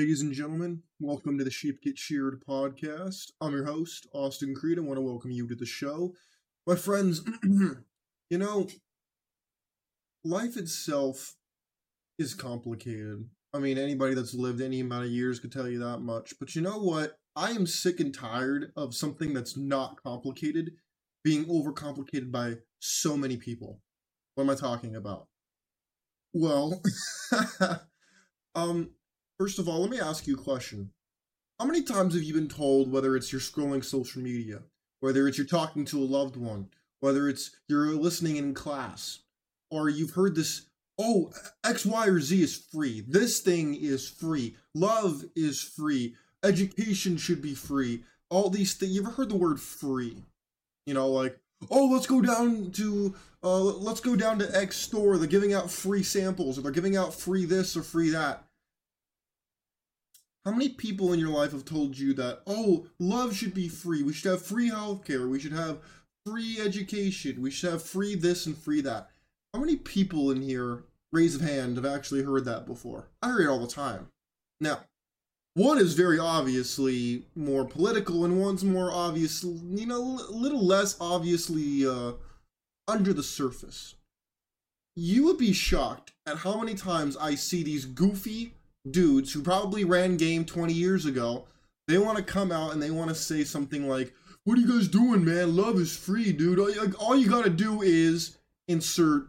Ladies and gentlemen, welcome to the Sheep Get Sheared podcast. I'm your host, Austin Creed. I want to welcome you to the show. My friends, you know, life itself is complicated. I mean, anybody that's lived any amount of years could tell you that much. But you know what? I am sick and tired of something that's not complicated being overcomplicated by so many people. What am I talking about? Well, um, first of all, let me ask you a question. How many times have you been told, whether it's you're scrolling social media, whether it's you're talking to a loved one, whether it's you're listening in class, or you've heard this, oh, X, Y, or Z is free. This thing is free. Love is free. Education should be free. All these things. You ever heard the word free? You know, like, oh, let's go down to uh, let's go down to X store. They're giving out free samples, or they're giving out free this or free that. How many people in your life have told you that, oh, love should be free? We should have free healthcare. We should have free education. We should have free this and free that. How many people in here, raise of hand, have actually heard that before? I hear it all the time. Now, one is very obviously more political, and one's more obvious, you know, a little less obviously uh, under the surface. You would be shocked at how many times I see these goofy dudes who probably ran game 20 years ago. They want to come out and they want to say something like, What are you guys doing, man? Love is free, dude. All you, all you gotta do is insert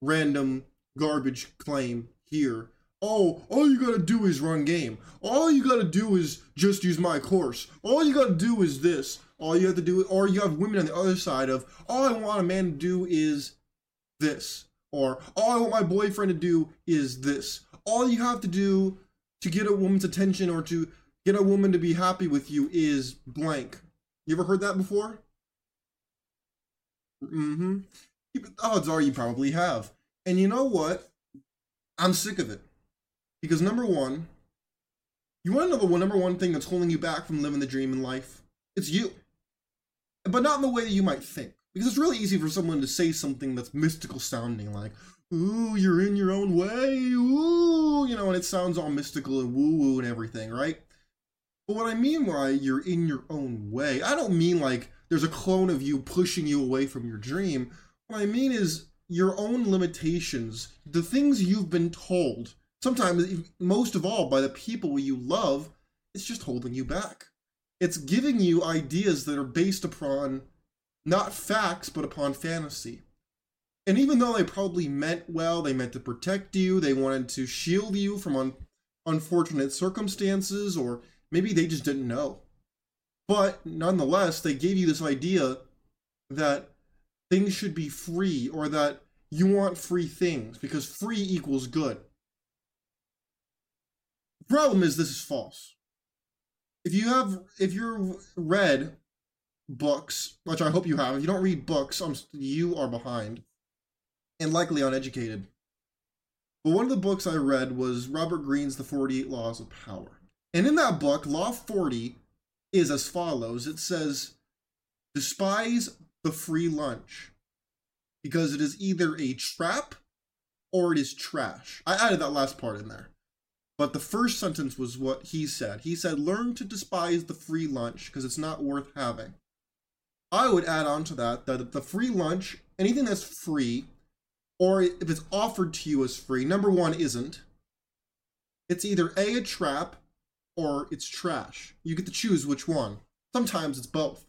random garbage claim here. Oh, all you gotta do is run game. All you gotta do is just use my course. All you gotta do is this. All you have to do, or you have women on the other side of, all I want a man to do is this. Or all I want my boyfriend to do is this. All you have to do to get a woman's attention or to get a woman to be happy with you is blank. You ever heard that before? Mm-hmm. Odds are you probably have. And you know what? I'm sick of it. Because number one, you want to know the number one thing that's holding you back from living the dream in life? It's you. But not in the way that you might think. Because it's really easy for someone to say something that's mystical sounding, like, ooh, you're in your own way, ooh, you know, and it sounds all mystical and woo woo and everything, right? But what I mean by you're in your own way, I don't mean like there's a clone of you pushing you away from your dream. What I mean is your own limitations, the things you've been told, sometimes, most of all, by the people you love, it's just holding you back. It's giving you ideas that are based upon not facts, but upon fantasy. And even though they probably meant well, they meant to protect you, they wanted to shield you from un- unfortunate circumstances, or maybe they just didn't know. But nonetheless, they gave you this idea that things should be free or that you want free things because free equals good. The problem is this is false. If you have if you're read books, which I hope you have, if you don't read books, I'm, you are behind and likely uneducated. But one of the books I read was Robert Greene's The 48 Laws of Power. And in that book, Law 40 is as follows it says, Despise the free lunch because it is either a trap or it is trash. I added that last part in there. But the first sentence was what he said. He said, Learn to despise the free lunch because it's not worth having. I would add on to that that the free lunch, anything that's free, or if it's offered to you as free, number one isn't. It's either A, a trap, or it's trash. You get to choose which one. Sometimes it's both.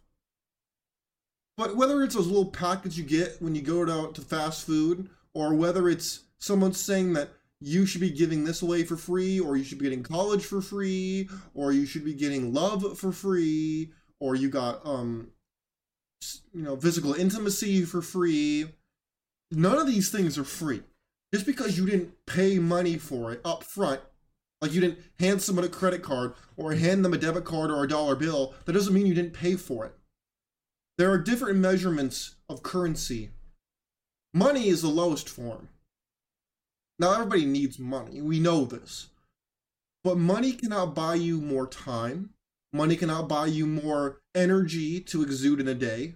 But whether it's those little packets you get when you go out to fast food, or whether it's someone saying that you should be giving this away for free, or you should be getting college for free, or you should be getting love for free, or you got um you know physical intimacy for free. None of these things are free. Just because you didn't pay money for it up front, like you didn't hand someone a credit card or hand them a debit card or a dollar bill, that doesn't mean you didn't pay for it. There are different measurements of currency. Money is the lowest form. Now, everybody needs money. We know this. But money cannot buy you more time. Money cannot buy you more energy to exude in a day.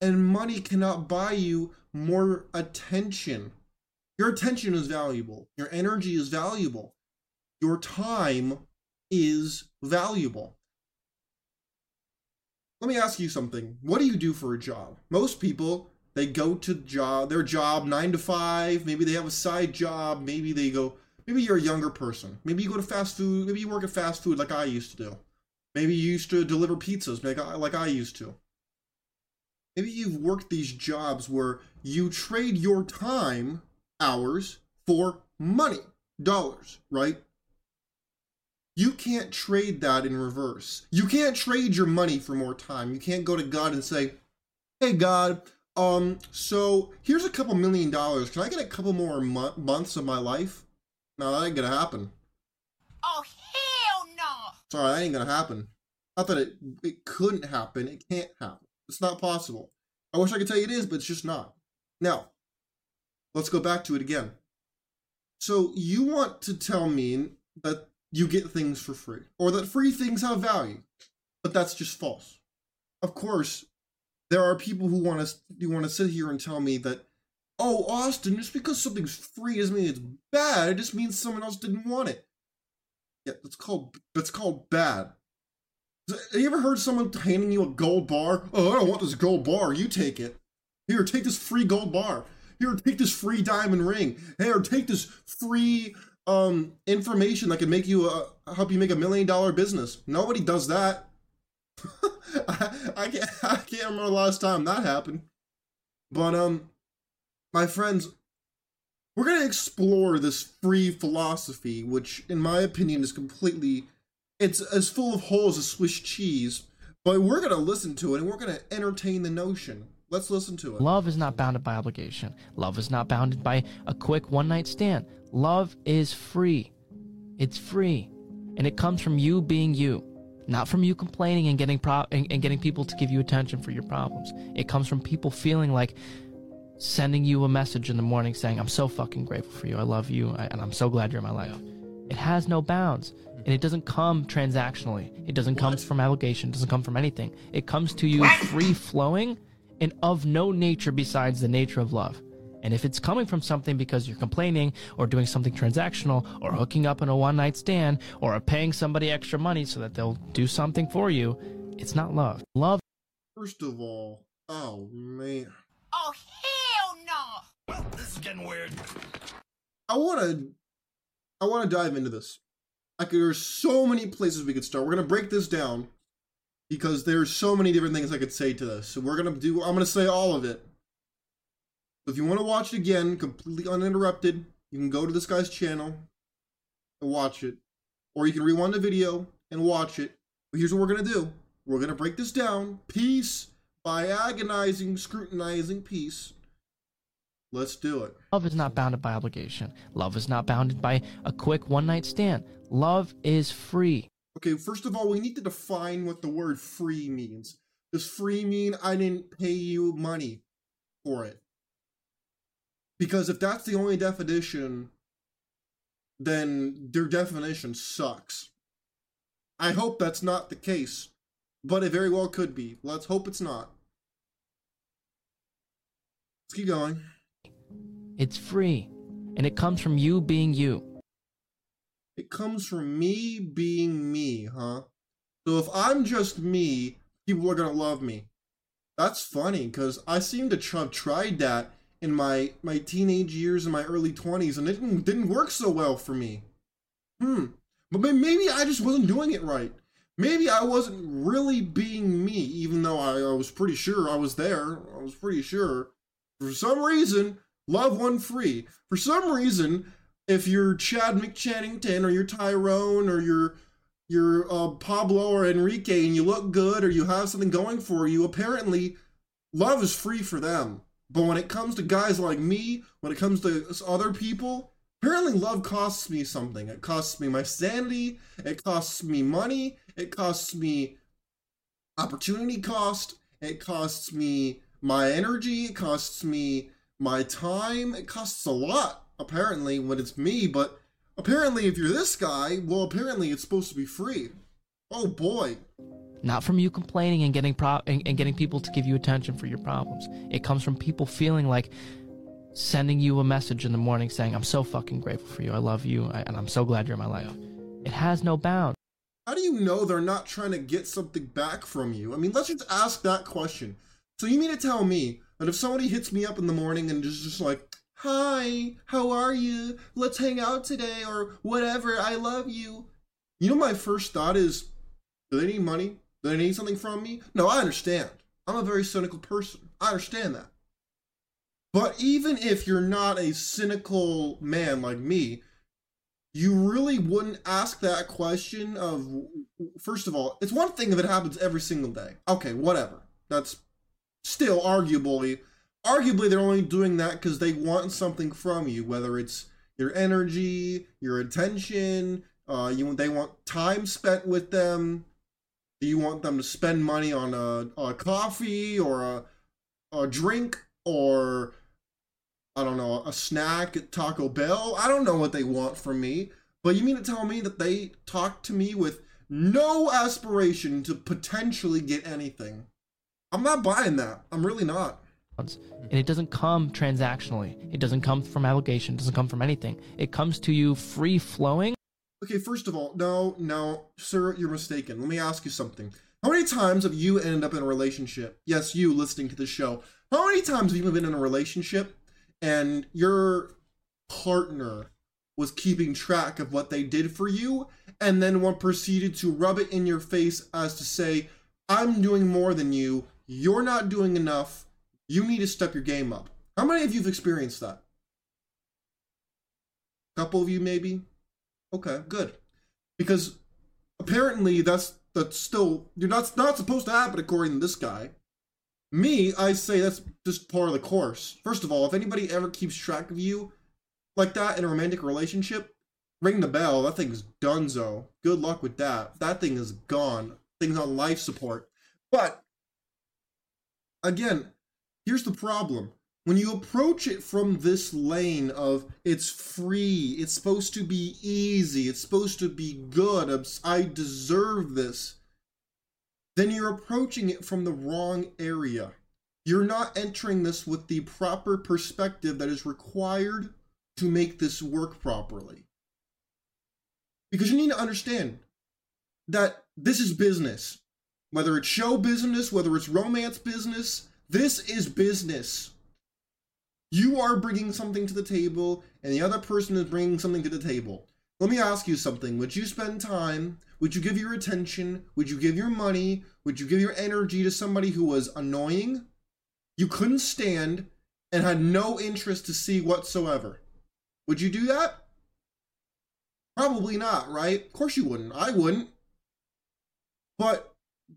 And money cannot buy you more attention. Your attention is valuable. Your energy is valuable. Your time is valuable. Let me ask you something. What do you do for a job? Most people, they go to job their job 9 to 5, maybe they have a side job, maybe they go maybe you're a younger person. Maybe you go to fast food, maybe you work at fast food like I used to do. Maybe you used to deliver pizzas like I, like I used to. Maybe you've worked these jobs where you trade your time hours for money, dollars, right? You can't trade that in reverse. You can't trade your money for more time. You can't go to God and say, "Hey God, um, so here's a couple million dollars. Can I get a couple more mo- months of my life?" No, that ain't gonna happen. Oh hell no! Sorry, that ain't gonna happen. Not that it it couldn't happen. It can't happen. It's not possible. I wish I could tell you it is, but it's just not. Now, let's go back to it again. So you want to tell me that you get things for free, or that free things have value, but that's just false. Of course, there are people who want to want to sit here and tell me that, oh, Austin, just because something's free doesn't mean it's bad. It just means someone else didn't want it. Yeah, that's called that's called bad. Have you ever heard someone handing you a gold bar? Oh, I don't want this gold bar. You take it. Here, take this free gold bar. Here, take this free diamond ring. Here, take this free um information that can make you uh, help you make a million dollar business. Nobody does that. I, I can't I can't remember the last time that happened. But um my friends, we're to explore this free philosophy which in my opinion is completely it's as full of holes as Swiss cheese, but we're going to listen to it and we're going to entertain the notion. Let's listen to it. Love is not bounded by obligation. Love is not bounded by a quick one night stand. Love is free. It's free. And it comes from you being you, not from you complaining and getting pro- and, and getting people to give you attention for your problems. It comes from people feeling like sending you a message in the morning saying, I'm so fucking grateful for you. I love you. I, and I'm so glad you're in my life. It has no bounds. And it doesn't come transactionally. It doesn't come What? from allegation. It doesn't come from anything. It comes to you free flowing and of no nature besides the nature of love. And if it's coming from something because you're complaining or doing something transactional or hooking up in a one night stand or paying somebody extra money so that they'll do something for you, it's not love. Love First of all, oh man. Oh hell no! Well, this is getting weird. I want to I want to dive into this. Like there's so many places we could start. We're to break this down because there's so many different things I could say to this. So we're to do I'm to say all of it. If you want to watch it again completely uninterrupted, you can go to this guy's channel and watch it. Or you can rewind the video and watch it. But here's what we're to do. We're to break this down piece by agonizing, scrutinizing piece. Let's do it. Love is not bounded by obligation. Love is not bounded by a quick one night stand. Love is free. Okay, first of all, we need to define what the word free means. Does free mean I didn't pay you money for it? Because if that's the only definition, then their definition sucks. I hope that's not the case, but it very well could be. Let's hope it's not. Let's keep going. It's free. And it comes from you being you. It comes from me being me, huh? So if I'm just me, people are gonna love me. That's funny because I seem to have tried that in my my teenage years and my early twenties, and it didn't didn't work so well for me. Hmm. But maybe I just wasn't doing it right. Maybe I wasn't really being me, even though I, I was pretty sure I was there. I was pretty sure. For some reason, love one free. For some reason, if you're Chad McChannington or you're Tyrone or you're you're uh, Pablo or Enrique and you look good or you have something going for you, apparently love is free for them. But when it comes to guys like me, when it comes to other people, apparently love costs me something. It costs me my sanity, it costs me money, it costs me opportunity cost, it costs me my energy, it costs me my time, it costs a lot, apparently, when it's me, but apparently if you're this guy, well apparently it's supposed to be free. Oh boy. Not from you complaining and getting pro- and, and getting people to give you attention for your problems. It comes from people feeling like sending you a message in the morning saying, "I'm so fucking grateful for you. I love you. I, and I'm so glad you're in my life." It has no bounds. how do you know they're not trying to get something back from you? I mean, let's just ask that question. So you mean to tell me that if somebody hits me up in the morning and is just like, "Hi, how are you? Let's hang out today," or whatever, "I love you," you know, my first thought is, do they need money? Do they need something from me? No, I understand. I'm a very cynical person. I understand that. But even if you're not a cynical man like me, you really wouldn't ask that question of first of all, it's one thing if it happens every single day. Okay, whatever. That's still arguably arguably they're only doing that because they want something from you, whether it's your energy, your attention, uh, you they want time spent with them. Do you want them to spend money on a, a coffee or a, a drink or I don't know, a snack at Taco Bell. I don't know what they want from me. But you mean to tell me that they talk to me with no aspiration to potentially get anything? I'm not buying that. I'm really not. And it doesn't come transactionally. It doesn't come from allegation. It doesn't come from anything. It comes to you free flowing. Okay, first of all, no, no, sir, you're mistaken. Let me ask you something. How many times have you ended up in a relationship? Yes, you listening to the show. How many times have you been in a relationship and your partner was keeping track of what they did for you and then one proceeded to rub it in your face as to say i'm doing more than you you're not doing enough you need to step your game up how many of you have experienced that a couple of you maybe okay good because apparently that's that's still you're not not supposed to happen according to this guy me, I say that's just part of the course. First of all, if anybody ever keeps track of you like that in a romantic relationship, ring the bell. That thing's donezo. Good luck with that. That thing is gone. Thing's on life support. But again, here's the problem. When you approach it from this lane of it's free, it's supposed to be easy, it's supposed to be good, I deserve this then you're approaching it from the wrong area. You're not entering this with the proper perspective that is required to make this work properly. Because you need to understand that this is business. Whether it's show business, whether it's romance business, this is business. You are bringing something to the table, and the other person is bringing something to the table. Let me ask you something. Would you spend time would you give your attention? Would you give your money? Would you give your energy to somebody who was annoying? You couldn't stand and had no interest to see whatsoever. Would you do that? Probably not, right? Of course you wouldn't. I wouldn't. But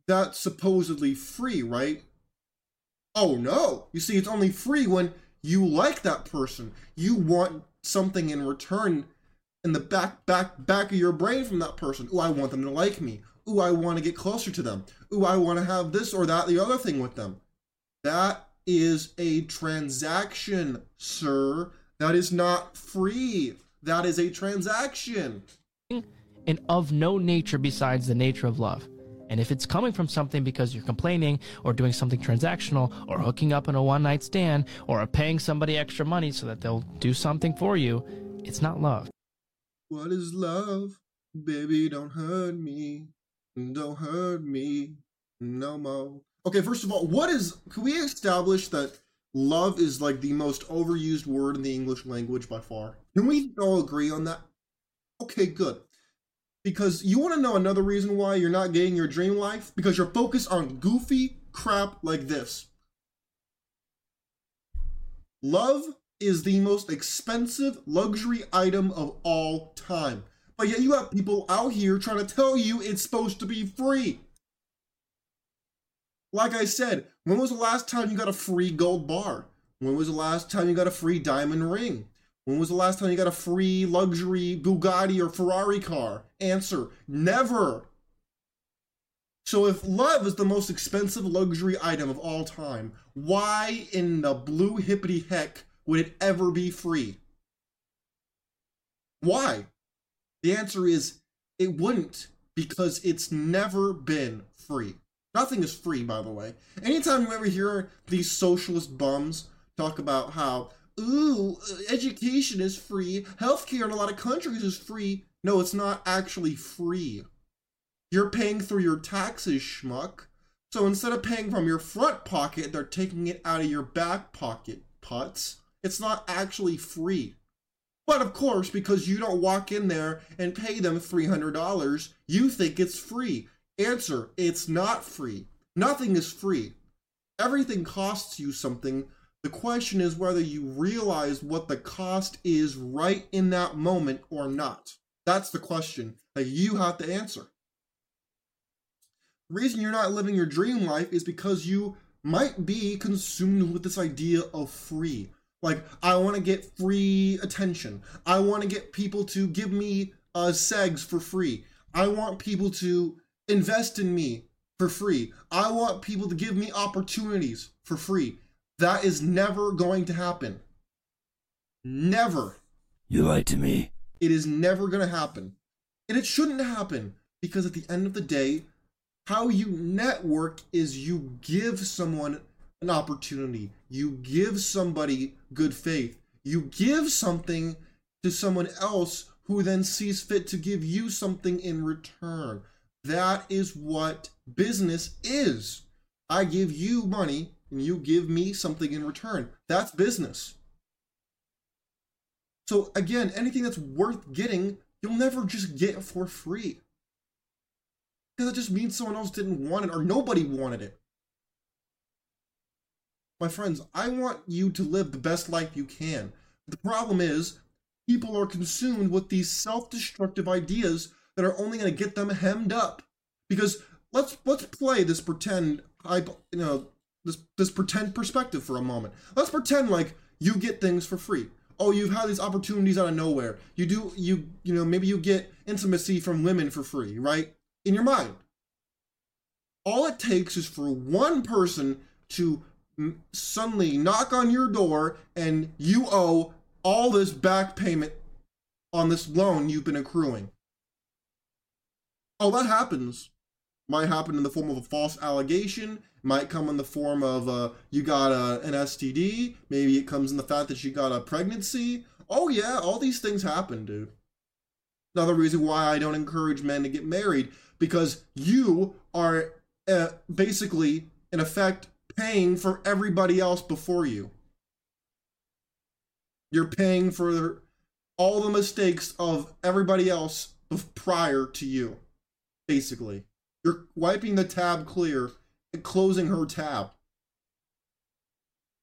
that's supposedly free, right? Oh no. You see, it's only free when you like that person. You want something in return in the back back back of your brain from that person. Ooh, I want them to like me. Ooh, I want to get closer to them. Ooh, I want to have this or that, the other thing with them. That is a transaction, sir. That is not free. That is a transaction. And of no nature besides the nature of love. And if it's coming from something because you're complaining or doing something transactional or hooking up in a one night stand or paying somebody extra money so that they'll do something for you, it's not love. What is love? Baby, don't hurt me. Don't hurt me no more. Okay, first of all, what is. Can we establish that love is like the most overused word in the English language by far? Can we all agree on that? Okay, good. Because you want to know another reason why you're not getting your dream life? Because you're focused on goofy crap like this. Love is the most expensive luxury item of all time. But yet you have people out here trying to tell you it's supposed to be free. Like I said, when was the last time you got a free gold bar? When was the last time you got a free diamond ring? When was the last time you got a free luxury Bugatti or Ferrari car? Answer never. So, if love is the most expensive luxury item of all time, why in the blue hippity heck would it ever be free? Why? The answer is it wouldn't because it's never been free. Nothing is free, by the way. Anytime you ever hear these socialist bums talk about how, ooh, education is free, healthcare in a lot of countries is free, no, it's not actually free. You're paying through your taxes, schmuck. So instead of paying from your front pocket, they're taking it out of your back pocket, putz. It's not actually free. But of course, because you don't walk in there and pay them $300, you think it's free. Answer It's not free. Nothing is free. Everything costs you something. The question is whether you realize what the cost is right in that moment or not. That's the question that you have to answer. The reason you're not living your dream life is because you might be consumed with this idea of free. Like, I want to get free attention. I want to get people to give me uh, segs for free. I want people to invest in me for free. I want people to give me opportunities for free. That is never going to happen. Never. You lied to me. It is never going to happen. And it shouldn't happen because at the end of the day, how you network is you give someone an opportunity. You give somebody good faith. You give something to someone else who then sees fit to give you something in return. That is what business is. I give you money and you give me something in return. That's business. So, again, anything that's worth getting, you'll never just get for free. Because it just means someone else didn't want it or nobody wanted it. My friends, I want you to live the best life you can. The problem is, people are consumed with these self-destructive ideas that are only going to get them hemmed up. Because let's let's play this pretend you know, this this pretend perspective for a moment. Let's pretend like you get things for free. Oh, you've had these opportunities out of nowhere. You do you you know maybe you get intimacy from women for free, right? In your mind. All it takes is for one person to suddenly knock on your door and you owe all this back payment on this loan you've been accruing. Oh, that happens. Might happen in the form of a false allegation. Might come in the form of uh, you got a, an STD. Maybe it comes in the fact that you got a pregnancy. Oh yeah, all these things happen, dude. Another reason why I don't encourage men to get married because you are uh, basically, in effect, paying for everybody else before you. You're paying for all the mistakes of everybody else prior to you, basically. You're wiping the tab clear and closing her tab.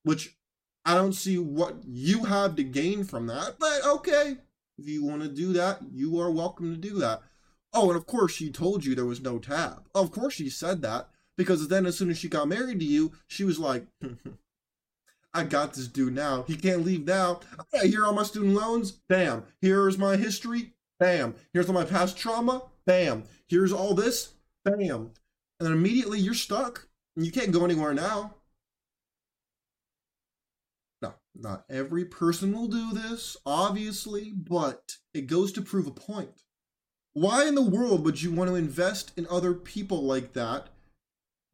Which I don't see what you have to gain from that, but okay. If you want to do that, you are welcome to do that. Oh, and of course she told you there was no tab. Of course she said that because then as soon as she got married to you, she was like, I got this dude now. He can't leave now. Okay, here are my student loans. Bam. Here's my history. Bam. Here's all my past trauma. Bam. Here's all this. Bam. And then immediately you're stuck. And you can't go anywhere now. No, not every person will do this, obviously, but it goes to prove a point. Why in the world would you want to invest in other people like that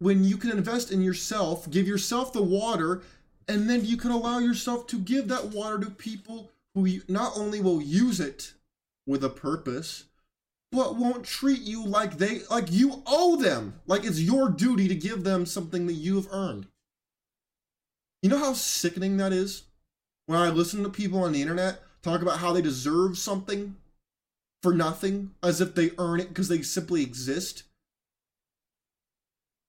when you can invest in yourself, give yourself the water, and then you can allow yourself to give that water to people who not only will use it with a purpose, but won't treat you like they like you owe them, like it's your duty to give them something that you have earned. You know how sickening that is? When I listen to people on the internet talk about how they deserve something for nothing, as if they earn it because they simply exist.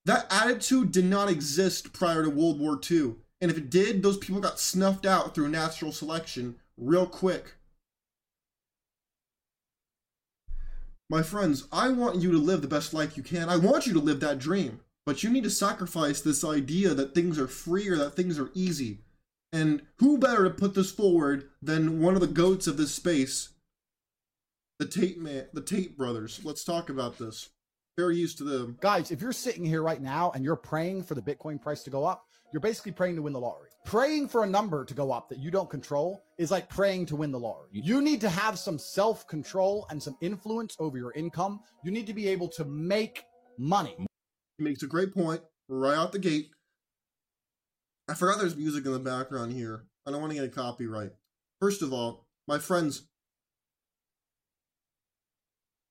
That attitude did not exist prior to World War II. And if it did, those people got snuffed out through natural selection real quick. My friends, I want you to live the best life you can. I want you to live that dream. But you need to sacrifice this idea that things are free or that things are easy. And who better to put this forward than one of the goats of this space, the Tate man, the Tate brothers. Let's talk about this very used to them. Guys, if you're sitting here right now and you're praying for the Bitcoin price to go up, you're basically praying to win the lottery. Praying for a number to go up that you don't control is like praying to win the lottery. You need to have some self control and some influence over your income. You need to be able to make money. He makes a great point right out the gate. I forgot there's music in the background here. I don't want to get a copyright. First of all, my friends,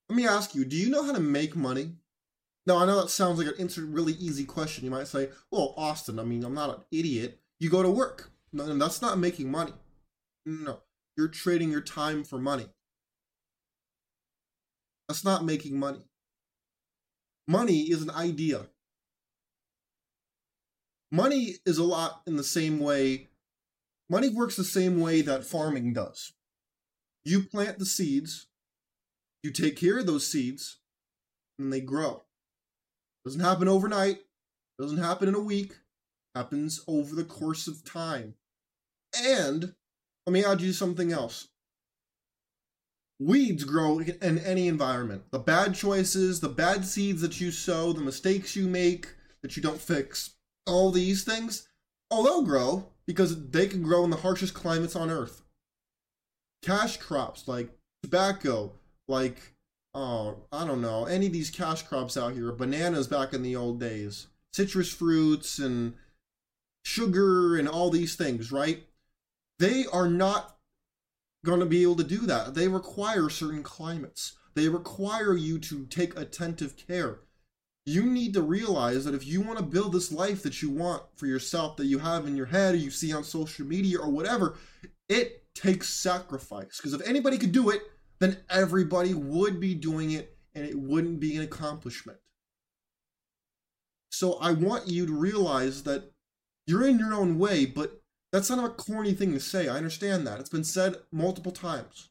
let me ask you, do you know how to make money? Now, I know that sounds like an instant, really easy question. You might say, well, Austin, I mean, I'm not an idiot. You go to work. No, that's not making money. No, you're trading your time for money. That's not making money. Money is an idea. Money is a lot in the same way, money works the same way that farming does. You plant the seeds, you take care of those seeds, and they grow. Doesn't happen overnight, doesn't happen in a week, happens over the course of time. And let me add you something else. Weeds grow in any environment. The bad choices, the bad seeds that you sow, the mistakes you make that you don't fix, all these things, oh, they'll grow because they can grow in the harshest climates on earth. Cash crops like tobacco, like, oh, I don't know, any of these cash crops out here, bananas back in the old days, citrus fruits and sugar and all these things, right? They are not going to be able to do that. They require certain climates. They require you to take attentive care. You need to realize that if you want to build this life that you want for yourself, that you have in your head, or you see on social media, or whatever, it takes sacrifice. Because if anybody could do it, then everybody would be doing it and it wouldn't be an accomplishment. So I want you to realize that you're in your own way, but that's not a corny thing to say. I understand that. It's been said multiple times.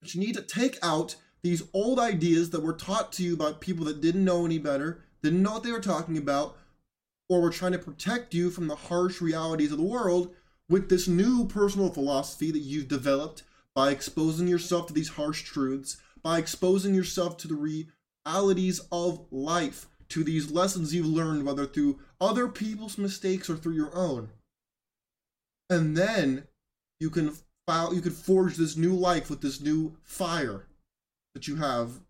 But you need to take out these old ideas that were taught to you by people that didn't know any better, didn't know what they were talking about, or were trying to protect you from the harsh realities of the world with this new personal philosophy that you've developed by exposing yourself to these harsh truths, by exposing yourself to the realities of life to these lessons you've learned, whether through other people's mistakes or through your own. And then you can file, you can forge this new life with this new fire that you have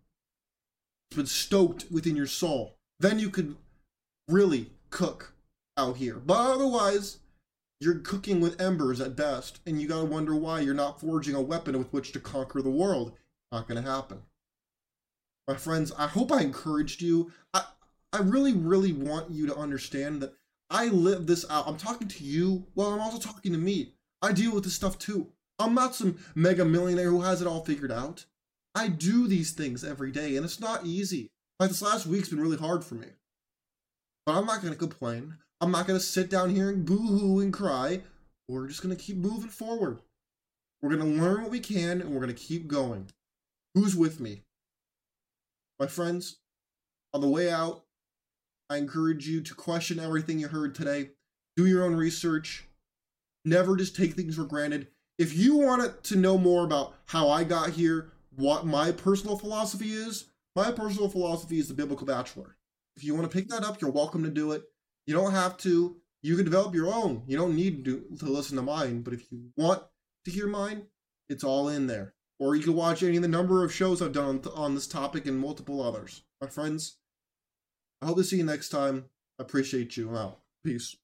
been stoked within your soul. Then you could really cook out here. But otherwise, you're cooking with embers at best, and you gotta wonder why you're not forging a weapon with which to conquer the world. Not gonna happen. My friends, I hope I encouraged you. I, I really, really want you to understand that I live this out. I'm talking to you, while I'm also talking to me. I deal with this stuff too. I'm not some mega millionaire who has it all figured out. I do these things every day, and it's not easy. Like this last week's been really hard for me. But I'm not going to complain. I'm not going to sit down here and boo hoo and cry. We're just going to keep moving forward. We're going to learn what we can, and we're going to keep going. Who's with me? My friends, on the way out, I encourage you to question everything you heard today. Do your own research. Never just take things for granted. If you wanted to know more about how I got here, what my personal philosophy is, my personal philosophy is the biblical bachelor. If you want to pick that up, you're welcome to do it. You don't have to. You can develop your own. You don't need to, to listen to mine, but if you want to hear mine, it's all in there. Or you can watch any of the number of shows I've done on this topic and multiple others. My friends, I hope to see you next time. I appreciate you. I'm out. Peace.